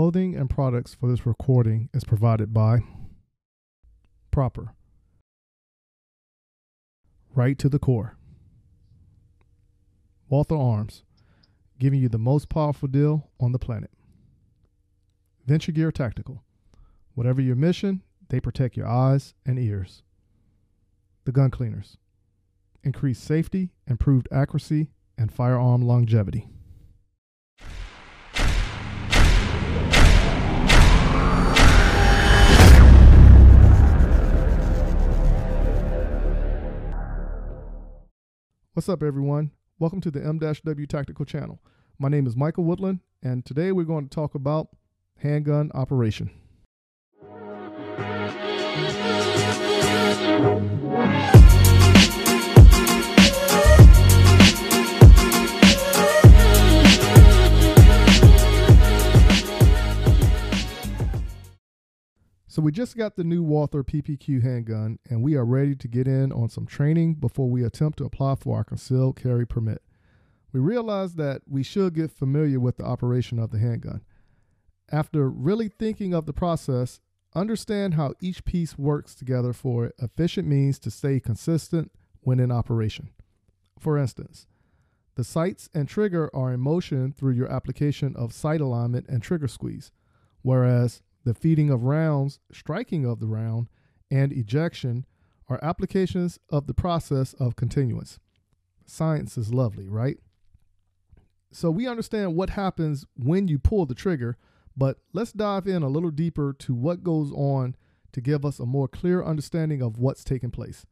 clothing and products for this recording is provided by Propper. Right to the core. Walther Arms, giving you the most powerful deal on the planet. Venture Gear Tactical. Whatever your mission, they protect your eyes and ears. The Gun Cleaners. Increased safety, improved accuracy, and firearm longevity. What's up, everyone? Welcome to the M-W Tactical Channel. My name is Michael Woodland, and today we're going to talk about handgun operation. So we just got the new Walther PPQ handgun, and we are ready to get in on some training before we attempt to apply for our concealed carry permit. We realized that we should get familiar with the operation of the handgun. After really thinking of the process, understand how each piece works together for efficient means to stay consistent when in operation. For instance, the sights and trigger are in motion through your application of sight alignment and trigger squeeze, whereas the feeding of rounds, striking of the round, and ejection are applications of the process of continuance. Science is lovely, right? So we understand what happens when you pull the trigger, but let's dive in a little deeper to what goes on to give us a more clear understanding of what's taking place.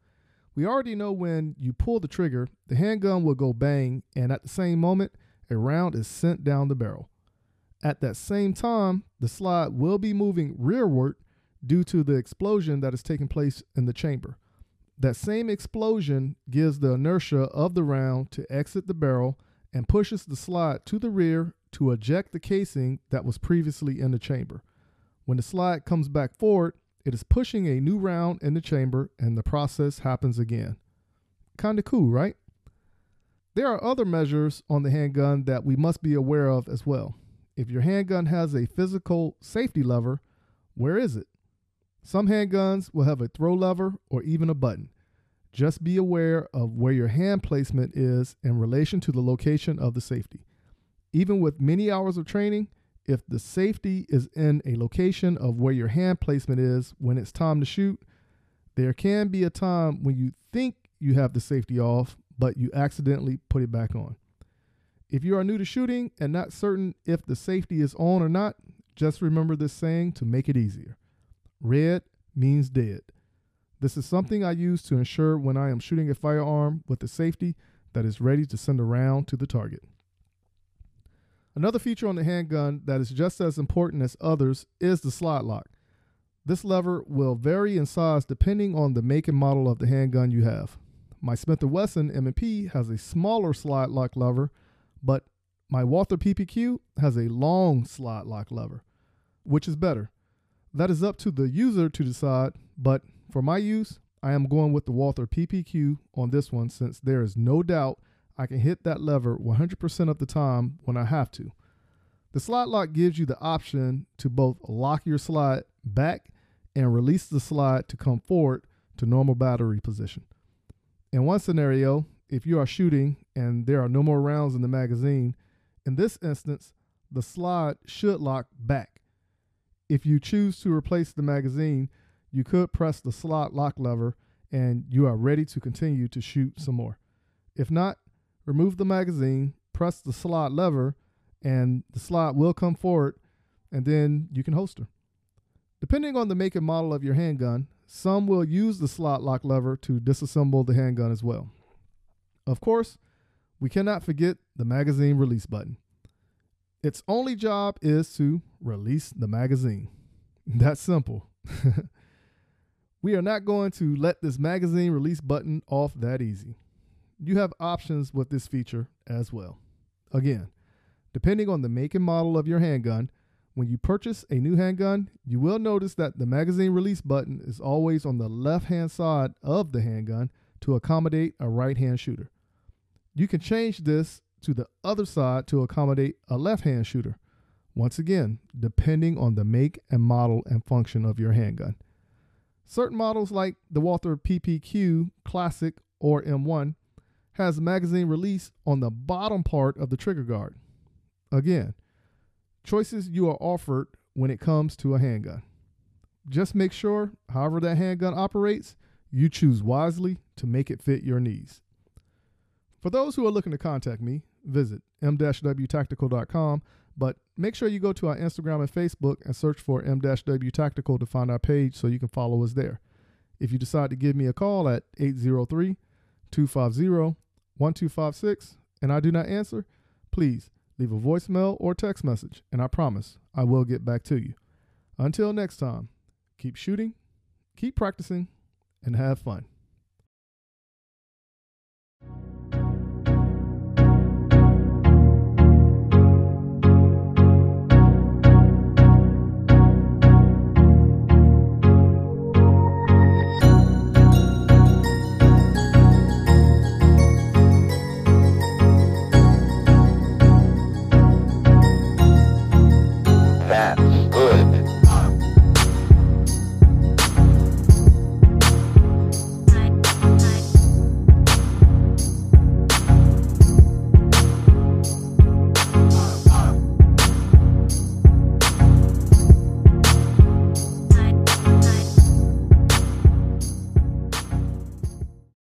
We already know when you pull the trigger, the handgun will go bang, and at the same moment, a round is sent down the barrel. At that same time, the slide will be moving rearward due to the explosion that is taking place in the chamber. That same explosion gives the inertia of the round to exit the barrel and pushes the slide to the rear to eject the casing that was previously in the chamber. When the slide comes back forward, it is pushing a new round in the chamber and the process happens again. Kinda cool, right? There are other measures on the handgun that we must be aware of as well. If your handgun has a physical safety lever, where is it? Some handguns will have a throw lever or even a button. Just be aware of where your hand placement is in relation to the location of the safety. Even with many hours of training, if the safety is in a location of where your hand placement is when it's time to shoot, there can be a time when you think you have the safety off, but you accidentally put it back on. If you are new to shooting and not certain if the safety is on or not, just remember this saying to make it easier. Red means dead. This is something I use to ensure when I am shooting a firearm with the safety that is ready to send a round to the target. Another feature on the handgun that is just as important as others is the slide lock. This lever will vary in size depending on the make and model of the handgun you have. My Smith & Wesson M&P has a smaller slide lock lever but my Walther PPQ has a long slide lock lever. Which is better? That is up to the user to decide, but for my use, I am going with the Walther PPQ on this one since there is no doubt I can hit that lever 100% of the time when I have to. The slide lock gives you the option to both lock your slide back and release the slide to come forward to normal battery position. In one scenario, if you are shooting and there are no more rounds in the magazine, in this instance, the slide should lock back. If you choose to replace the magazine, you could press the slide lock lever and you are ready to continue to shoot some more. If not, remove the magazine, press the slide lever, and the slide will come forward, and then you can holster. Depending on the make and model of your handgun, some will use the slide lock lever to disassemble the handgun as well. Of course, we cannot forget the magazine release button. Its only job is to release the magazine. That's simple. we are not going to let this magazine release button off that easy. You have options with this feature as well. Again, depending on the make and model of your handgun, when you purchase a new handgun, you will notice that the magazine release button is always on the left hand side of the handgun to accommodate a right hand shooter. You can change this to the other side to accommodate a left hand shooter. Once again, depending on the make and model and function of your handgun. Certain models like the Walther PPQ Classic or M1 has magazine release on the bottom part of the trigger guard. Again, choices you are offered when it comes to a handgun. Just make sure, however that handgun operates, you choose wisely to make it fit your needs. For those who are looking to contact me, visit m-wtactical.com, but make sure you go to our Instagram and Facebook and search for m-w tactical to find our page so you can follow us there. If you decide to give me a call at 803 250 1256 and I do not answer, please leave a voicemail or text message, and I promise I will get back to you. Until next time, keep shooting, keep practicing, and have fun.